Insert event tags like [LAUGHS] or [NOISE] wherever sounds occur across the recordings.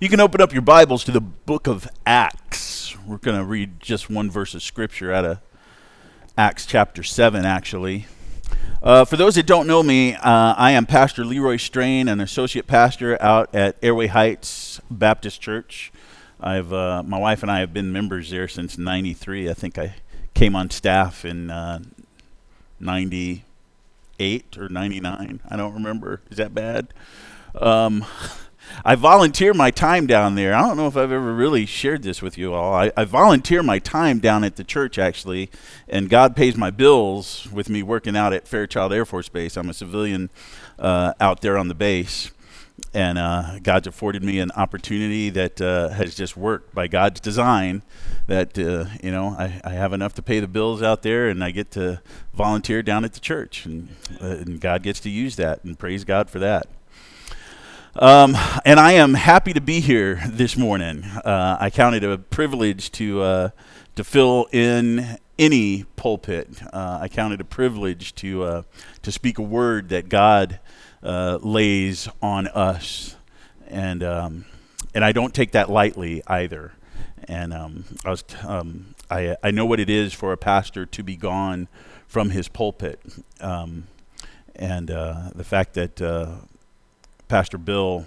You can open up your Bibles to the book of Acts. We're going to read just one verse of scripture out of Acts chapter 7, actually. Uh, for those that don't know me, uh, I am Pastor Leroy Strain, an associate pastor out at Airway Heights Baptist Church. I've uh, my wife and I have been members there since '93. I think I came on staff in '98 uh, or '99. I don't remember. Is that bad? Um, [LAUGHS] I volunteer my time down there. I don't know if I've ever really shared this with you all. I, I, volunteer my time down at the church, actually, and God pays my bills with me working out at Fairchild Air Force Base. I'm a civilian uh, out there on the base, and uh, God's afforded me an opportunity that uh, has just worked by God's design. That uh, you know, I, I, have enough to pay the bills out there, and I get to volunteer down at the church, and, uh, and God gets to use that, and praise God for that. Um, and I am happy to be here this morning. Uh, I count it a privilege to uh, to fill in any pulpit. Uh, I count it a privilege to uh, to speak a word that God uh, lays on us, and um, and I don't take that lightly either. And um, I was um, I I know what it is for a pastor to be gone from his pulpit, um, and uh, the fact that Pastor Bill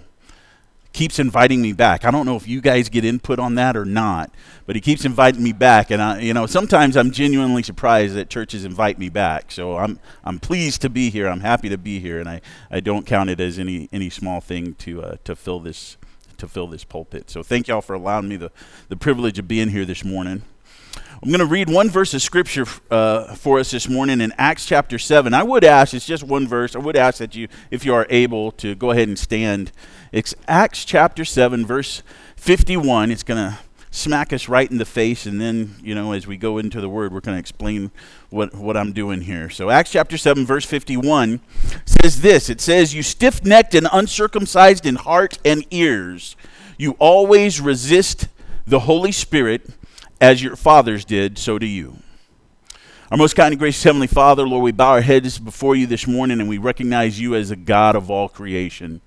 keeps inviting me back. I don't know if you guys get input on that or not, but he keeps inviting me back, and I, you know, sometimes I'm genuinely surprised that churches invite me back. So I'm I'm pleased to be here. I'm happy to be here, and I, I don't count it as any any small thing to uh, to fill this to fill this pulpit. So thank y'all for allowing me the the privilege of being here this morning. I'm going to read one verse of scripture uh, for us this morning in Acts chapter 7. I would ask, it's just one verse, I would ask that you, if you are able, to go ahead and stand. It's Acts chapter 7, verse 51. It's going to smack us right in the face, and then, you know, as we go into the word, we're going to explain what, what I'm doing here. So, Acts chapter 7, verse 51 says this It says, You stiff necked and uncircumcised in heart and ears, you always resist the Holy Spirit as your fathers did, so do you. Our most kind and gracious Heavenly Father, Lord, we bow our heads before you this morning and we recognize you as a God of all creation.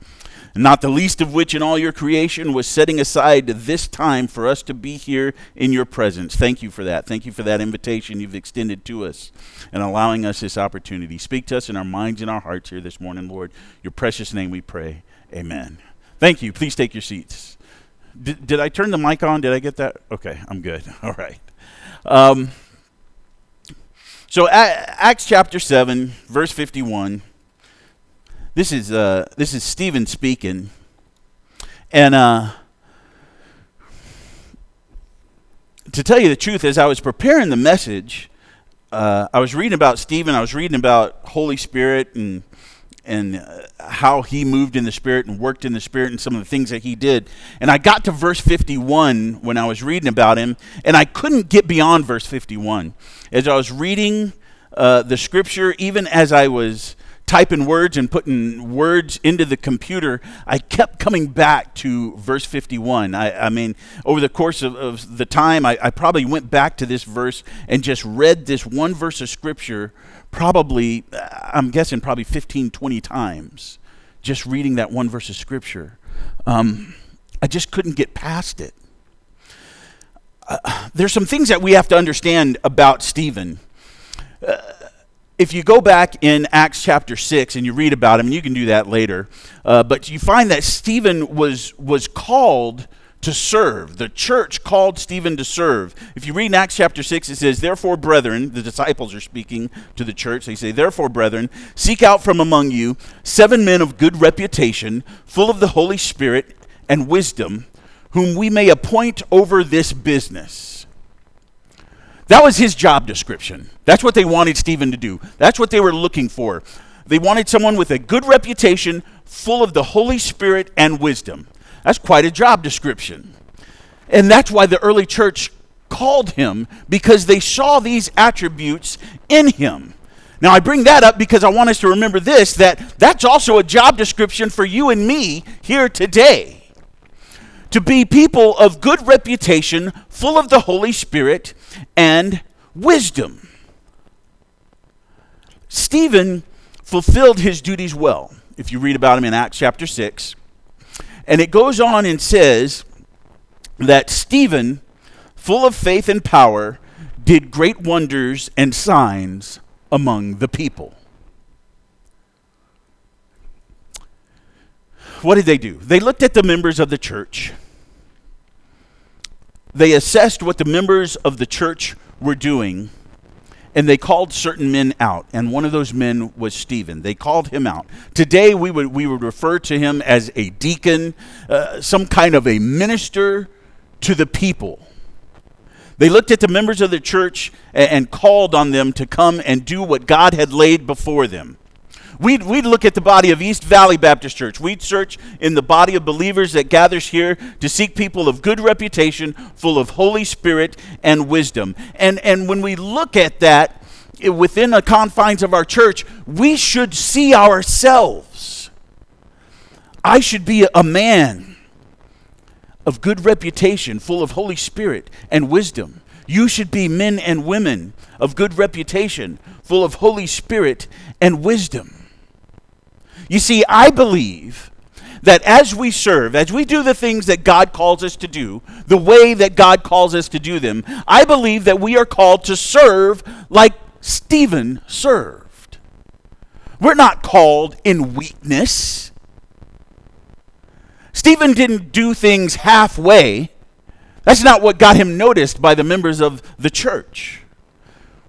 Not the least of which in all your creation was setting aside this time for us to be here in your presence. Thank you for that. Thank you for that invitation you've extended to us and allowing us this opportunity. Speak to us in our minds and our hearts here this morning, Lord. Your precious name we pray. Amen. Thank you. Please take your seats. Did, did I turn the mic on? Did I get that? Okay, I'm good. [LAUGHS] All right. Um, so Acts chapter 7, verse 51. This is uh, this is Stephen speaking, and uh, to tell you the truth, as I was preparing the message, uh, I was reading about Stephen. I was reading about Holy Spirit and and uh, how he moved in the spirit and worked in the spirit and some of the things that he did. And I got to verse 51 when I was reading about him, and I couldn't get beyond verse 51. As I was reading uh, the scripture, even as I was typing words and putting words into the computer, I kept coming back to verse 51. I, I mean, over the course of, of the time, I, I probably went back to this verse and just read this one verse of scripture probably, uh, I'm guessing, probably 15, 20 times just reading that one verse of Scripture. Um, I just couldn't get past it. Uh, there's some things that we have to understand about Stephen. Uh, if you go back in Acts chapter 6 and you read about him, you can do that later, uh, but you find that Stephen was, was called to serve. The church called Stephen to serve. If you read in Acts chapter 6, it says, Therefore, brethren, the disciples are speaking to the church. They say, Therefore, brethren, seek out from among you seven men of good reputation, full of the Holy Spirit and wisdom, whom we may appoint over this business. That was his job description. That's what they wanted Stephen to do. That's what they were looking for. They wanted someone with a good reputation, full of the Holy Spirit and wisdom. That's quite a job description. And that's why the early church called him because they saw these attributes in him. Now, I bring that up because I want us to remember this that that's also a job description for you and me here today. To be people of good reputation, full of the Holy Spirit and wisdom. Stephen fulfilled his duties well. If you read about him in Acts chapter 6, And it goes on and says that Stephen, full of faith and power, did great wonders and signs among the people. What did they do? They looked at the members of the church. They assessed what the members of the church were doing and they called certain men out and one of those men was stephen they called him out today we would, we would refer to him as a deacon uh, some kind of a minister to the people they looked at the members of the church and, and called on them to come and do what god had laid before them We'd, we'd look at the body of East Valley Baptist Church. We'd search in the body of believers that gathers here to seek people of good reputation, full of Holy Spirit and wisdom. And, and when we look at that within the confines of our church, we should see ourselves. I should be a man of good reputation, full of Holy Spirit and wisdom. You should be men and women of good reputation, full of Holy Spirit and wisdom. You see, I believe that as we serve, as we do the things that God calls us to do, the way that God calls us to do them, I believe that we are called to serve like Stephen served. We're not called in weakness. Stephen didn't do things halfway. That's not what got him noticed by the members of the church.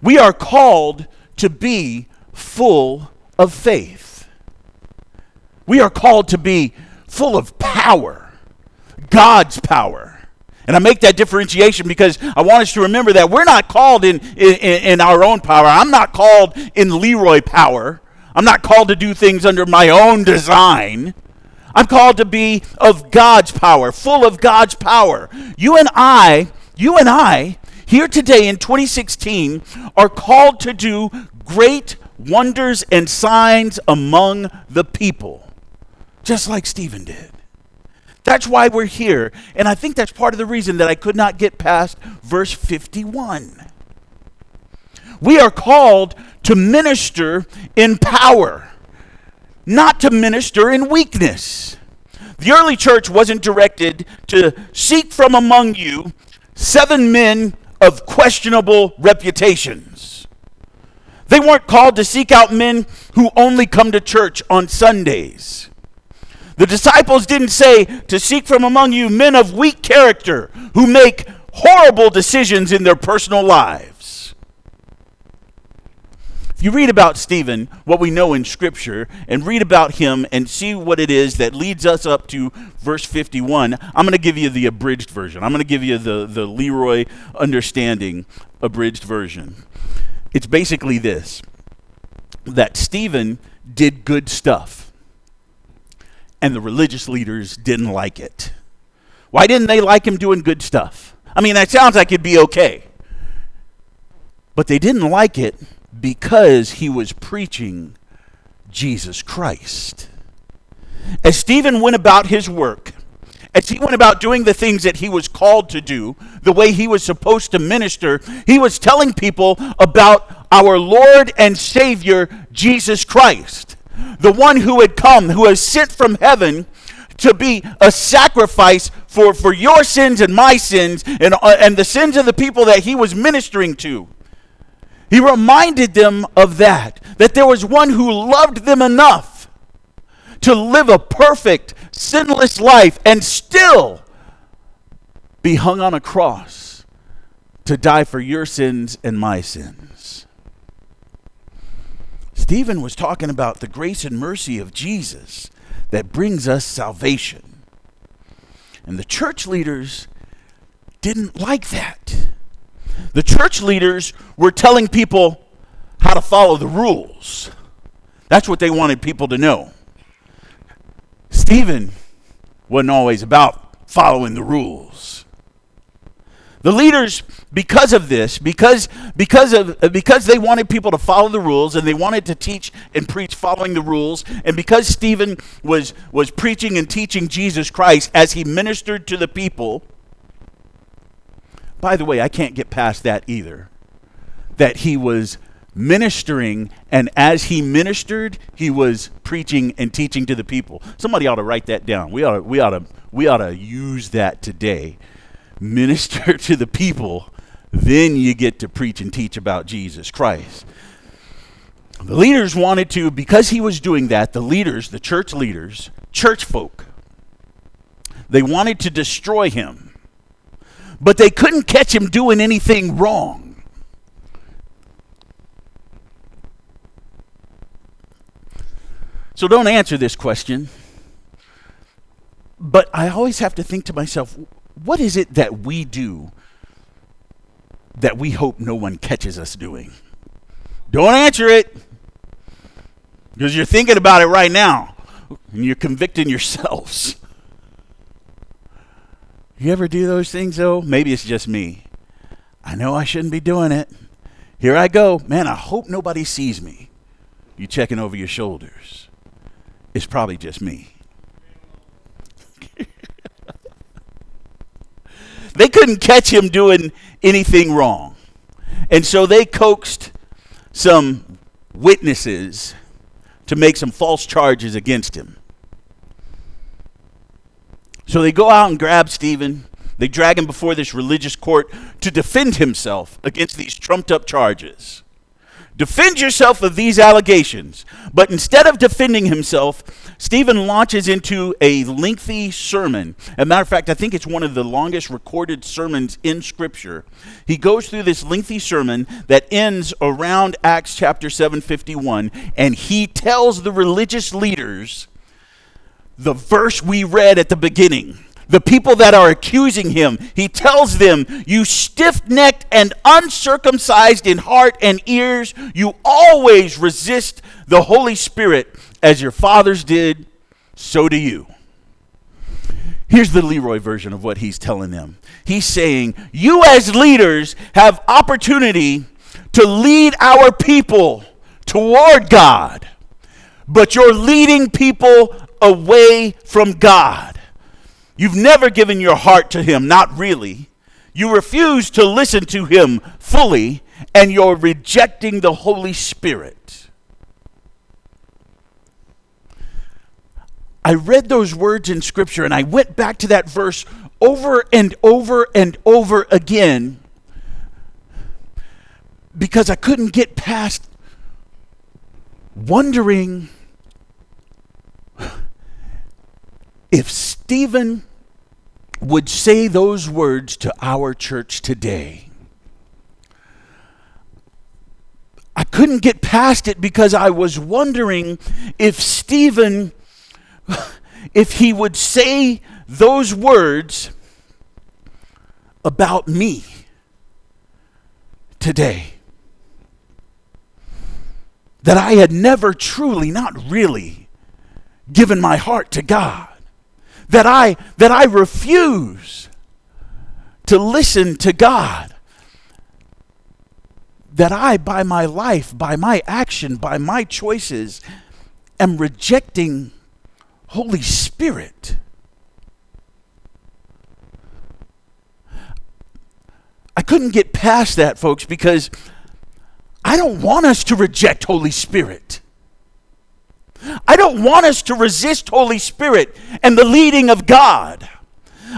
We are called to be full of faith. We are called to be full of power, God's power. And I make that differentiation because I want us to remember that we're not called in, in, in, our own power. I'm not called in Leroy power. I'm not called to do things under my own design. I'm called to be of God's power, full of God's power. You and I, you and I, here today in 2016, are called to do great wonders and signs among the people just like Stephen did. That's why we're here. And I think that's part of the reason that I could not get past verse 51. We are called to minister in power, not to minister in weakness. The early church wasn't directed to seek from among you seven men of questionable reputations. They weren't called to seek out men who only come to church on Sundays. The disciples didn't say to seek from among you men of weak character who make horrible decisions in their personal lives. If you read about Stephen, what we know in Scripture, and read about him and see what it is that leads us up to verse 51, I'm going to give you the abridged version. I'm going to give you the, the Leroy understanding abridged version. It's basically this that Stephen did good stuff and the religious leaders didn't like it. Why didn't they like him doing good stuff? I mean, that sounds like it'd be okay. But they didn't like it because he was preaching Jesus Christ. As Stephen went about his work, as he went about doing the things that he was called to do, the way he was supposed to minister, he was telling people about our Lord and Savior, Jesus Christ the one who had come, who was sent from heaven to be a sacrifice for, for your sins and my sins and, uh, and the sins of the people that he was ministering to. He reminded them of that, that there was one who loved them enough to live a perfect, sinless life and still be hung on a cross to die for your sins and my sins. Stephen was talking about the grace and mercy of Jesus that brings us salvation. And the church leaders didn't like that. The church leaders were telling people how to follow the rules. That's what they wanted people to know. Stephen wasn't always about following the rules. The leaders, because of this, because, because, of, because they wanted people to follow the rules and they wanted to teach and preach following the rules, and because Stephen was, was preaching and teaching Jesus Christ as he ministered to the people, by the way, I can't get past that either. That he was ministering, and as he ministered, he was preaching and teaching to the people. Somebody ought to write that down. We ought to, we ought to, we ought to use that today. Minister [LAUGHS] to the people, then you get to preach and teach about Jesus Christ. The leaders wanted to, because he was doing that, the leaders, the church leaders, church folk, they wanted to destroy him. But they couldn't catch him doing anything wrong. So don't answer this question. But I always have to think to myself, what is it that we do that we hope no one catches us doing? Don't answer it because you're thinking about it right now and you're convicting yourselves. You ever do those things though? Maybe it's just me. I know I shouldn't be doing it. Here I go. Man, I hope nobody sees me. You checking over your shoulders. It's probably just me. [LAUGHS] they couldn't catch him doing anything wrong. And so they coaxed some witnesses to make some false charges against him. So they go out and grab Stephen. They drag him before this religious court to defend himself against these trumped up charges. Defend yourself of these allegations. But instead of defending himself, Stephen launches into a lengthy sermon. As a matter of fact, I think it's one of the longest recorded sermons in Scripture. He goes through this lengthy sermon that ends around Acts chapter 751, and he tells the religious leaders the verse we read at the beginning the people that are accusing him, he tells them, You stiff necked and uncircumcised in heart and ears, you always resist the Holy Spirit as your fathers did, so do you. Here's the Leroy version of what he's telling them. He's saying, You as leaders have opportunity to lead our people toward God, but you're leading people away from God. You've never given your heart to Him, not really. You refuse to listen to Him fully, and you're rejecting the Holy Spirit. I read those words in Scripture and I went back to that verse over and over and over again because I couldn't get past wondering if Stephen would say those words to our church today, I couldn't get past it because I was wondering if Stephen, [LAUGHS] if he would say those words about me today. That I had never truly, not really, given my heart to God that I that I refuse to listen to God. That I by my life, by my action, by my choices am rejecting Holy Spirit. I couldn't get past that, folks, because I don't want us to reject Holy Spirit. Don't want us to resist Holy Spirit and the leading of God.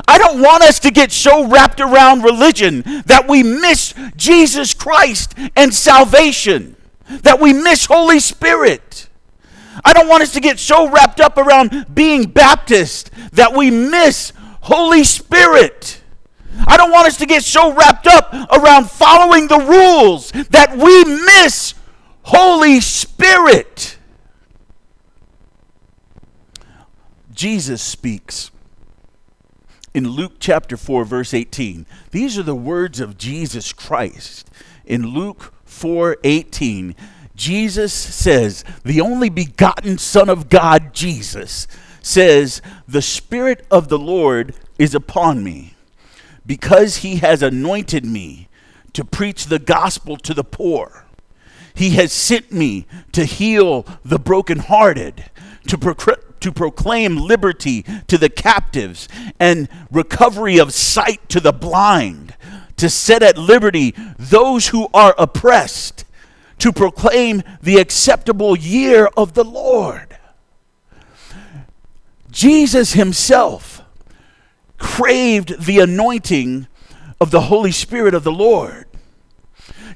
I don't want us to get so wrapped around religion that we miss Jesus Christ and salvation, that we miss Holy Spirit. I don't want us to get so wrapped up around being Baptist that we miss Holy Spirit. I don't want us to get so wrapped up around following the rules that we miss Holy Spirit. Jesus speaks in Luke chapter 4, verse 18. These are the words of Jesus Christ. In Luke 4 18, Jesus says, the only begotten Son of God, Jesus, says, The Spirit of the Lord is upon me, because he has anointed me to preach the gospel to the poor. He has sent me to heal the brokenhearted, to, proclaim to proclaim liberty to the captives and recovery of sight to the blind, to set at liberty those who are oppressed, to proclaim the acceptable year of the Lord. Jesus himself craved the anointing of the Holy Spirit of the Lord.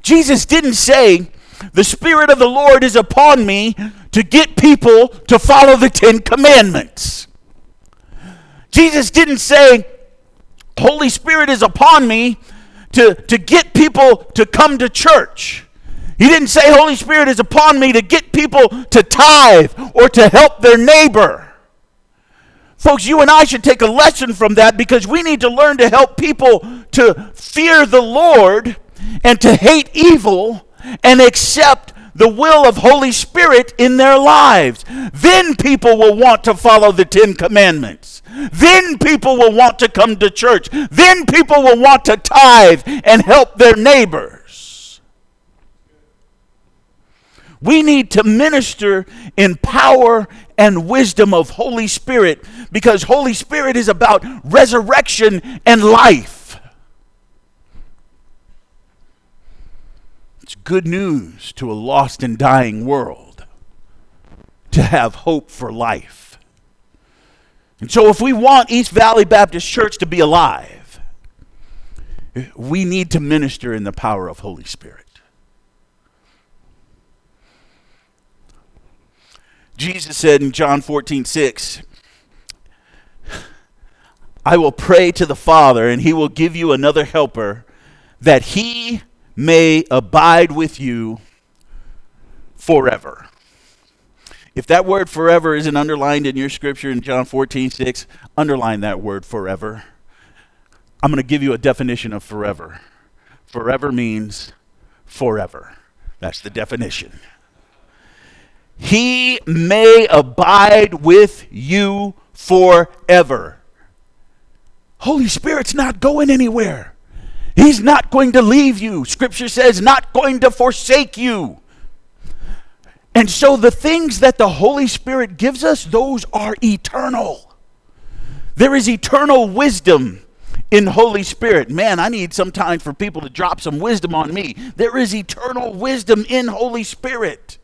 Jesus didn't say, The Spirit of the Lord is upon me to get people to follow the Ten Commandments. Jesus didn't say, Holy Spirit is upon me to, to get people to come to church. He didn't say, Holy Spirit is upon me to get people to tithe or to help their neighbor. Folks, you and I should take a lesson from that because we need to learn to help people to fear the Lord and to hate evil and accept the will of Holy Spirit in their lives. Then people will want to follow the 10 commandments. Then people will want to come to church. Then people will want to tithe and help their neighbors. We need to minister in power and wisdom of Holy Spirit because Holy Spirit is about resurrection and life. It's good news to a lost and dying world to have hope for life. And so, if we want East Valley Baptist Church to be alive, we need to minister in the power of Holy Spirit. Jesus said in John 14, 6, I will pray to the Father, and he will give you another helper, that he may abide with you forever. If that word forever isn't underlined in your scripture in John 14, 6, underline that word forever. I'm going to give you a definition of forever. Forever means forever. That's the definition. He may abide with you forever. Holy Spirit's not going anywhere. He's not going to leave you. Scripture says, not going to forsake you. And so the things that the Holy Spirit gives us, those are eternal. There is eternal wisdom in Holy Spirit. Man, I need some time for people to drop some wisdom on me. There is eternal wisdom in Holy Spirit.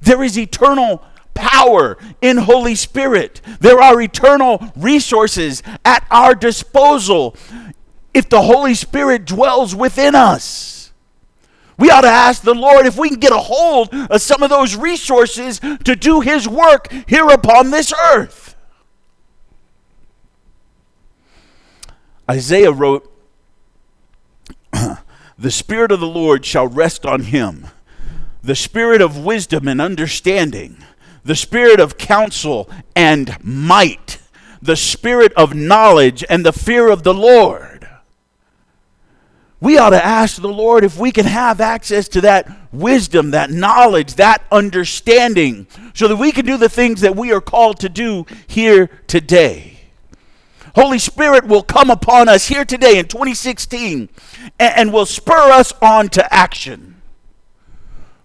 There is eternal power in Holy Spirit. There are eternal resources at our disposal if the Holy Spirit dwells within us. We ought to ask the Lord if we can get a hold of some of those resources to do His work here upon this earth. Isaiah wrote, [CLEARS THROAT] The Spirit of the Lord shall rest on him, the Spirit of wisdom and understanding, the Spirit of counsel and might, the Spirit of knowledge and the fear of the Lord we ought to ask the Lord if we can have access to that wisdom, that knowledge, that understanding, so that we can do the things that we are called to do here today. Holy Spirit will come upon us here today in 2016 and, and will spur us on to action.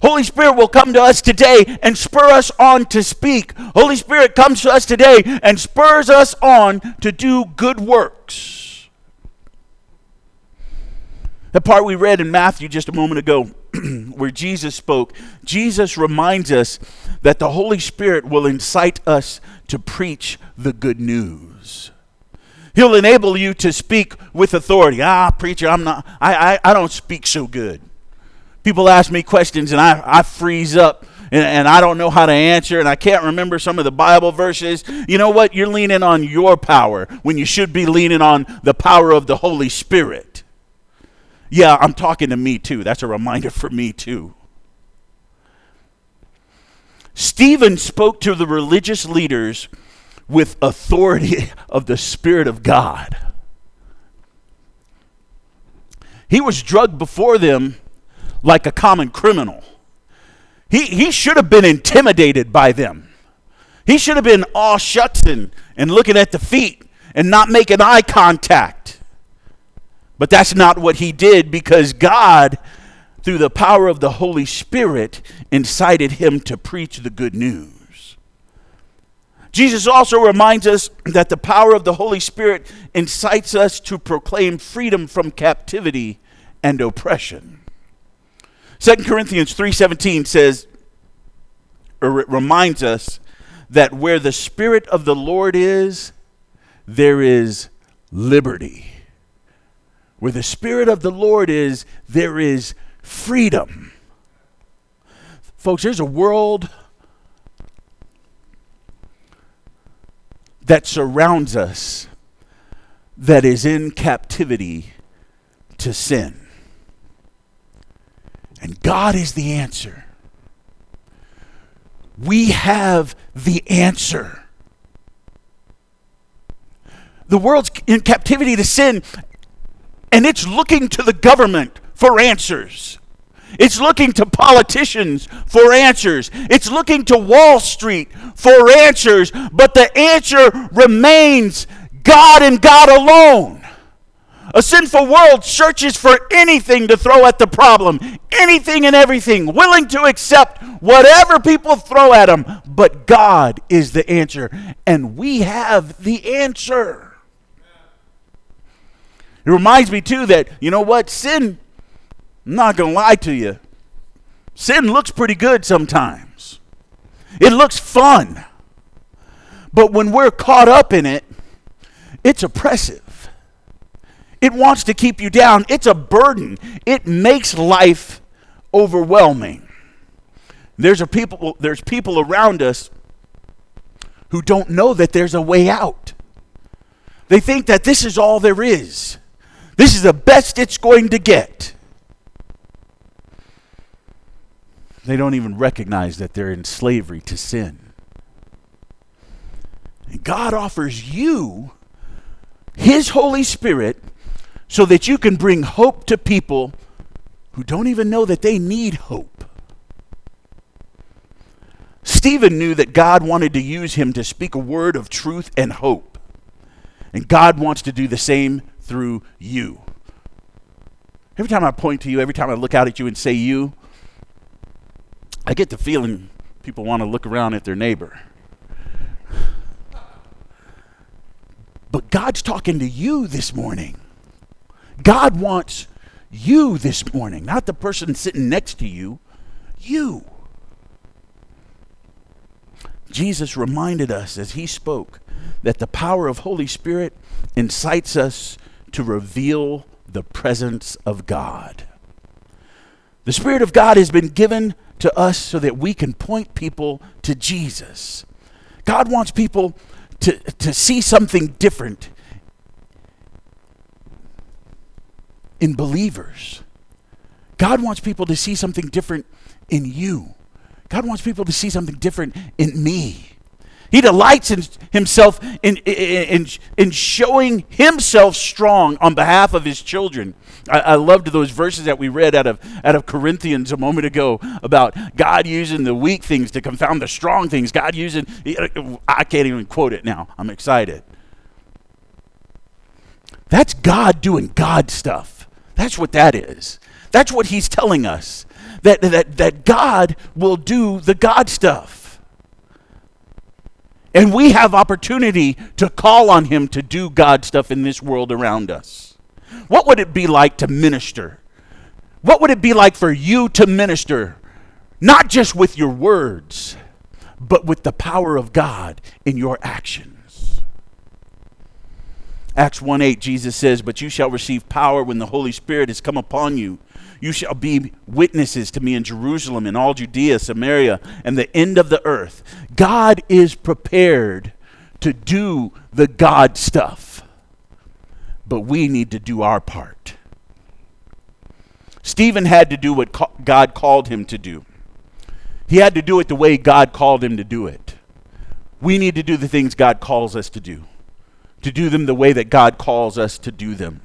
Holy Spirit will come to us today and spur us on to speak. Holy Spirit comes to us today and spurs us on to do good works. The part we read in Matthew just a moment ago, [CLEARS THROAT] where Jesus spoke, Jesus reminds us that the Holy Spirit will incite us to preach the good news. He'll enable you to speak with authority. Ah, preacher, I'm not, I, I, I don't speak so good. People ask me questions and I, I freeze up and, and I don't know how to answer and I can't remember some of the Bible verses. You know what? You're leaning on your power when you should be leaning on the power of the Holy Spirit. Yeah, I'm talking to me too. That's a reminder for me too. Stephen spoke to the religious leaders with authority [LAUGHS] of the Spirit of God. He was drugged before them like a common criminal. He, he should have been intimidated by them. He should have been all shucks and, and looking at the feet and not making eye contact. But that's not what he did because God, through the power of the Holy Spirit, incited him to preach the good news. Jesus also reminds us that the power of the Holy Spirit incites us to proclaim freedom from captivity and oppression. 2 Corinthians 3:17 says or it reminds us that where the spirit of the Lord is there is liberty. Where the spirit of the Lord is there is freedom. Folks, there's a world that surrounds us that is in captivity to sin. And God is the answer. We have the answer. The world's in captivity to sin, and it's looking to the government for answers. It's looking to politicians for answers. It's looking to Wall Street for answers. But the answer remains God and God alone. A sinful world searches for anything to throw at the problem, anything and everything, willing to accept whatever people throw at them. But God is the answer, and we have the answer. It reminds me, too, that, you know what? Sin, I'm not going to lie to you, sin looks pretty good sometimes. It looks fun. But when we're caught up in it, it's oppressive. It wants to keep you down. It's a burden. It makes life overwhelming. There's a people there's people around us who don't know that there's a way out. They think that this is all there is. This is the best it's going to get. They don't even recognize that they're in slavery to sin. And God offers you his Holy Spirit so that you can bring hope to people who don't even know that they need hope. Stephen knew that God wanted to use him to speak a word of truth and hope. And God wants to do the same through you. Every time I point to you, every time I look out at you and say you, I get the feeling people want to look around at their neighbor. But God's talking to you this morning. God wants you this morning, not the person sitting next to you, you. Jesus reminded us as he spoke that the power of Holy Spirit incites us to reveal the presence of God. The Spirit of God has been given to us so that we can point people to Jesus. God wants people to, to see something different in believers. God wants people to see something different in you. God wants people to see something different in me. He delights in himself in, in, in, showing himself strong on behalf of his children. I, I, loved those verses that we read out of, out of Corinthians a moment ago about God using the weak things to confound the strong things. God using, I can't even quote it now. I'm excited. That's God doing God stuff. That's what that is. That's what he's telling us. That, that, that God will do the God stuff. And we have opportunity to call on him to do God stuff in this world around us. What would it be like to minister? What would it be like for you to minister, not just with your words, but with the power of God in your actions? Acts 1 8, Jesus says, But you shall receive power when the Holy Spirit has come upon you. You shall be witnesses to me in Jerusalem, in all Judea, Samaria, and the end of the earth. God is prepared to do the God stuff but we need to do our part. Stephen had to do what God called him to do. He had to do it the way God called him to do it. We need to do the things God calls us to do, to do them the way that God calls us to do them.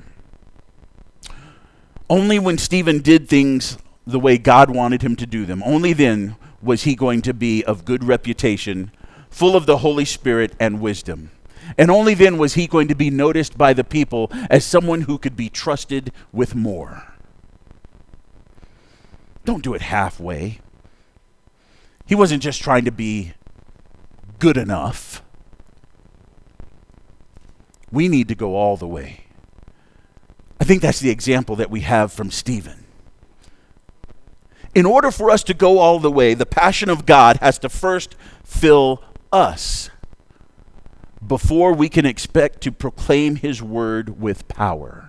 Only when Stephen did things the way God wanted him to do them, only then was he going to be of good reputation, full of the Holy Spirit and wisdom. And only then was he going to be noticed by the people as someone who could be trusted with more. Don't do it halfway. He wasn't just trying to be good enough. We need to go all the way. I think that's the example that we have from Stephen. In order for us to go all the way, the passion of God has to first fill us before we can expect to proclaim his word with power.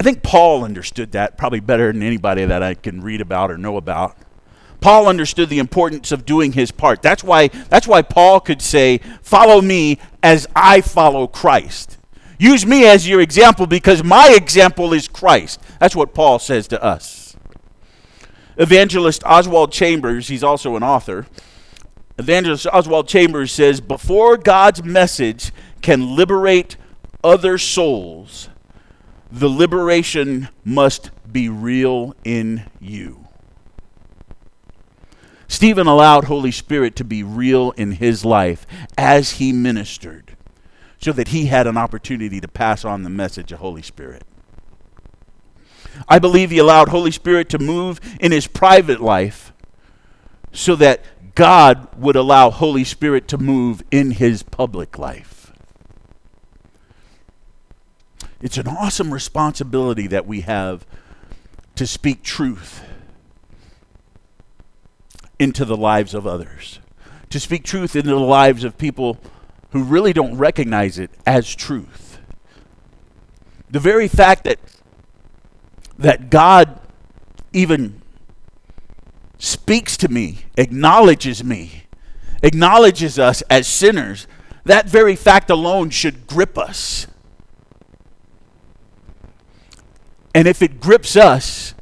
I think Paul understood that probably better than anybody that I can read about or know about. Paul understood the importance of doing his part. That's why, that's why Paul could say, Follow me as I follow Christ. Use me as your example because my example is Christ. That's what Paul says to us. Evangelist Oswald Chambers, he's also an author. Evangelist Oswald Chambers says, Before God's message can liberate other souls, the liberation must be real in you. Stephen allowed Holy Spirit to be real in his life as he ministered so that he had an opportunity to pass on the message of Holy Spirit. I believe he allowed Holy Spirit to move in his private life so that God would allow Holy Spirit to move in his public life. It's an awesome responsibility that we have to speak truth into the lives of others, to speak truth into the lives of people who really don't recognize it as truth. The very fact that that God even speaks to me, acknowledges me, acknowledges us as sinners, that very fact alone should grip us. And if it grips us,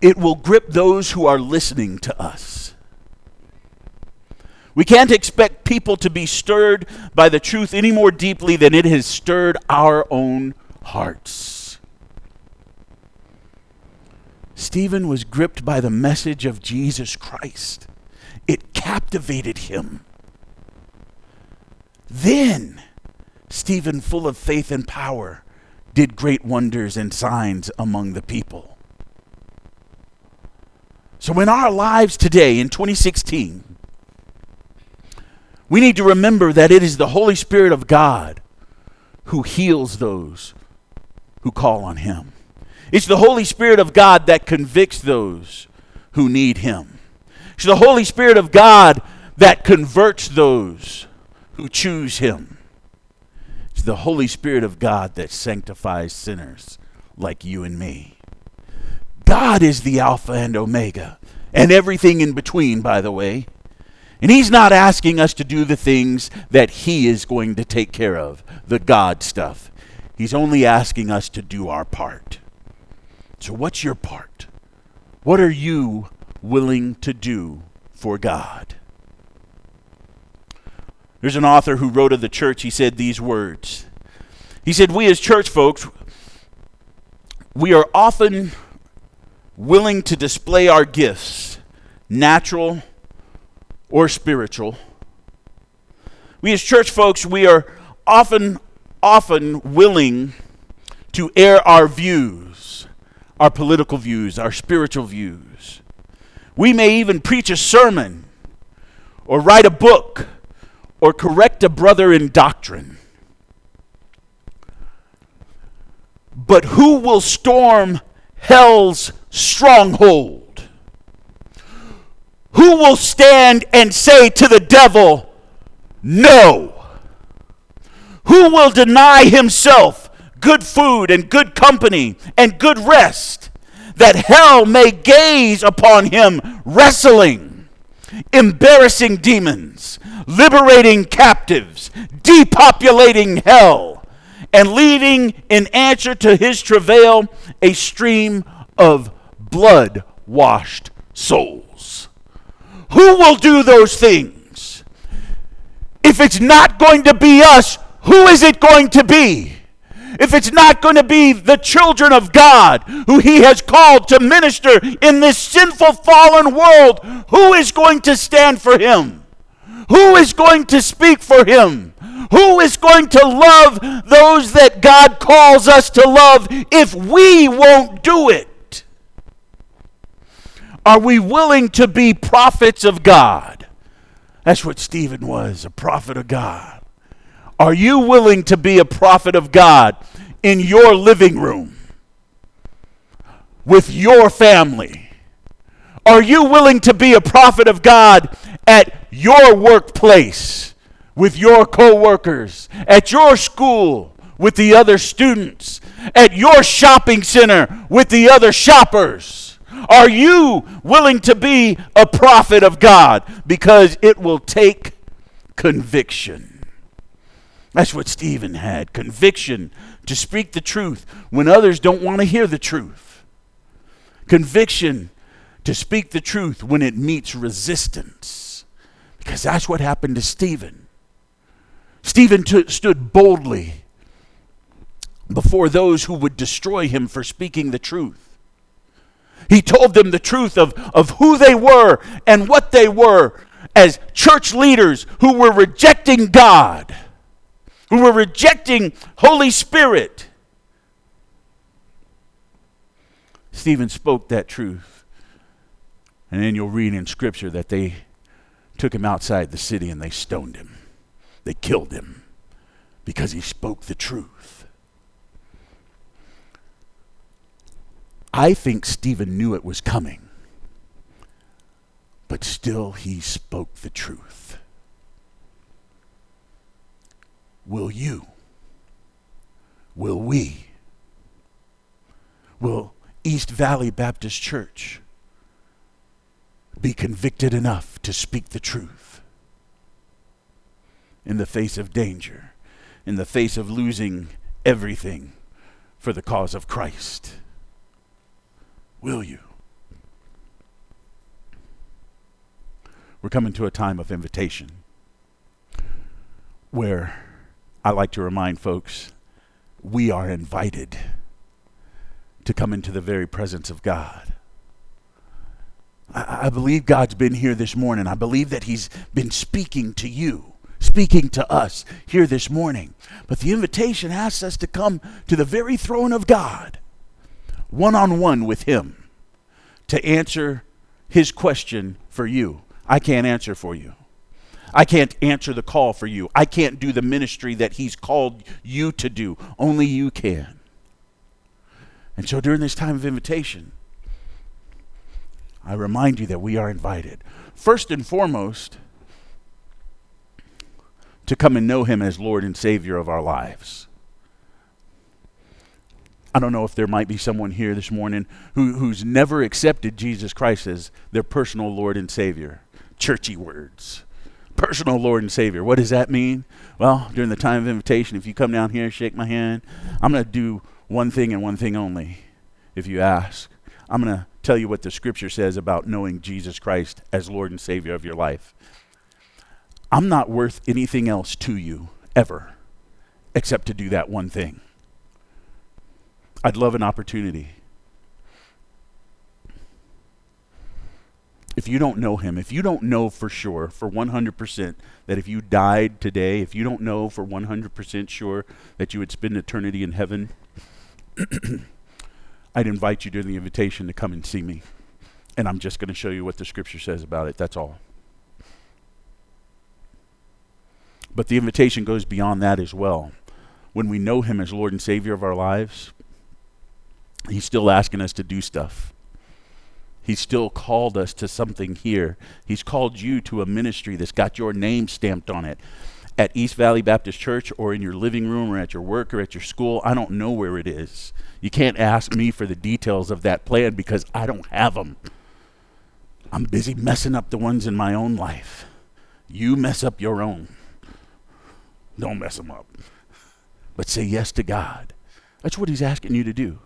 it will grip those who are listening to us. We can't expect people to be stirred by the truth any more deeply than it has stirred our own hearts. Stephen was gripped by the message of Jesus Christ. It captivated him. Then, Stephen, full of faith and power, did great wonders and signs among the people. So, in our lives today, in 2016, we need to remember that it is the Holy Spirit of God who heals those who call on Him. It's the Holy Spirit of God that convicts those who need Him. It's the Holy Spirit of God that converts those who choose Him. It's the Holy Spirit of God that sanctifies sinners like you and me. God is the Alpha and Omega, and everything in between, by the way. And He's not asking us to do the things that He is going to take care of, the God stuff. He's only asking us to do our part. So, what's your part? What are you willing to do for God? There's an author who wrote of the church, he said these words. He said, We as church folks, we are often willing to display our gifts, natural or spiritual. We as church folks, we are often, often willing to air our views, our political views, our spiritual views. We may even preach a sermon or write a book or correct a brother in doctrine. But who will storm hell's stronghold? Who will stand and say to the devil, No? Who will deny himself good food and good company and good rest, that hell may gaze upon him wrestling, embarrassing demons, liberating captives, depopulating hell, and leaving in answer to his travail a stream of blood washed souls. Who will do those things? If it's not going to be us, who is it going to be? If it's not going to be the children of God who He has called to minister in this sinful, fallen world, who is going to stand for Him? Who is going to speak for him? Who is going to love those that God calls us to love if we won't do it? Are we willing to be prophets of God? That's what Stephen was, a prophet of God. Are you willing to be a prophet of God in your living room? with your family? Are you willing to be a prophet of God at your workplace with your coworkers, at your school with the other students, at your shopping center with the other shoppers? Are you willing to be a prophet of God? Because it will take conviction. That's what Stephen had conviction to speak the truth when others don't want to hear the truth. Conviction to speak the truth when it meets resistance. Because that's what happened to Stephen. Stephen t- stood boldly before those who would destroy him for speaking the truth. He told them the truth of, of who they were and what they were as church leaders who were rejecting God, who were rejecting Holy Spirit. Stephen spoke that truth. And then you'll read in Scripture that they took him outside the city and they stoned him. They killed him because he spoke the truth. I think Stephen knew it was coming, but still he spoke the truth. Will you? Will we? Will East Valley Baptist Church? be convicted enough to speak the truth in the face of danger, in the face of losing everything for the cause of Christ? Will you? We're coming to a time of invitation where I like to remind folks we are invited to come into the very presence of God. I, I believe God's been here this morning. I believe that He's been speaking to you, speaking to us here this morning. But the invitation asks us to come to the very throne of God, one on one with Him, to answer His question for you. I can't answer for you. I can't answer the call for you. I can't do the ministry that He's called you to do. Only you can. And so during this time of invitation, I remind you that we are invited. First and foremost, to come and know Him as Lord and Savior of our lives. I don't know if there might be someone here this morning who, who's never accepted Jesus Christ as their personal Lord and Savior. Churchy words. Personal Lord and Savior. What does that mean? Well, during the time of invitation, if you come down here, and shake my hand, I'm going to do one thing and one thing only if you ask. I'm going to tell you what the scripture says about knowing Jesus Christ as Lord and Savior of your life. I'm not worth anything else to you ever except to do that one thing. I'd love an opportunity. If you don't know him, if you don't know for sure, for 100%, that if you died today, if you don't know for 100% sure that you would spend eternity in heaven, [CLEARS THROAT] I'd invite you during the invitation to come and see me. And I'm just going to show you what the scripture says about it. That's all. But the invitation goes beyond that as well. When we know Him as Lord and Savior of our lives, He's still asking us to do stuff. He's still called us to something here. He's called you to a ministry that's got your name stamped on it. At East Valley Baptist Church, or in your living room, or at your work, or at your school, I don't know where it is. You can't ask me for the details of that plan because I don't have them. I'm busy messing up the ones in my own life. You mess up your own. Don't mess them up. But say yes to God. That's what He's asking you to do.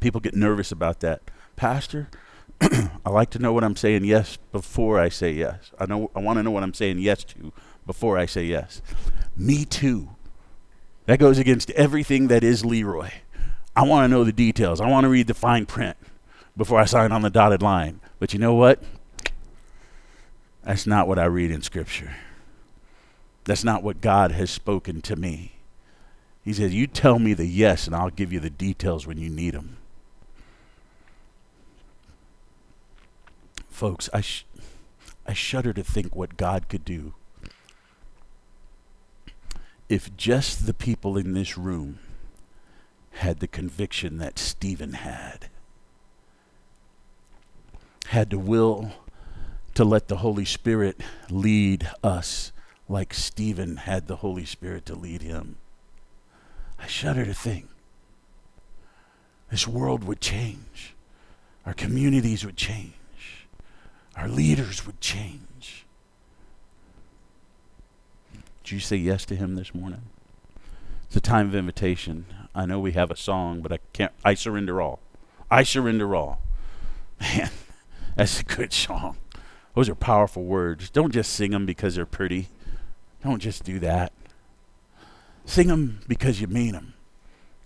People get nervous about that. Pastor, [CLEARS THROAT] I like to know what I'm saying yes before I say yes. I know I want to know what I'm saying yes to before I say yes. Me too. That goes against everything that is Leroy. I want to know the details. I want to read the fine print before I sign on the dotted line. But you know what? That's not what I read in Scripture. That's not what God has spoken to me. He says, You tell me the yes, and I'll give you the details when you need them. Folks, I, sh- I shudder to think what God could do if just the people in this room had the conviction that Stephen had, had the will to let the Holy Spirit lead us like Stephen had the Holy Spirit to lead him. I shudder to think this world would change, our communities would change, our leaders would change. Did you say yes to him this morning? It's a time of invitation. I know we have a song, but I can't. I surrender all. I surrender all. [LAUGHS] Man, that's a good song. Those are powerful words. Don't just sing them because they're pretty. Don't just do that. Sing them because you mean them.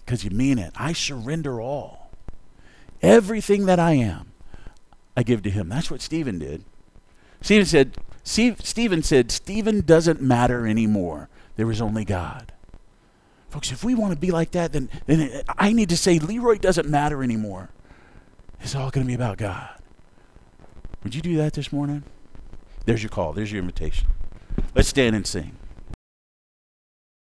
Because you mean it. I surrender all. Everything that I am, I give to him. That's what Stephen did. Stephen said, Stephen said, Stephen doesn't matter anymore. There is only God. Folks, if we want to be like that, then, then I need to say Leroy doesn't matter anymore. It's all going to be about God. Would you do that this morning? There's your call. There's your invitation. Let's stand and sing.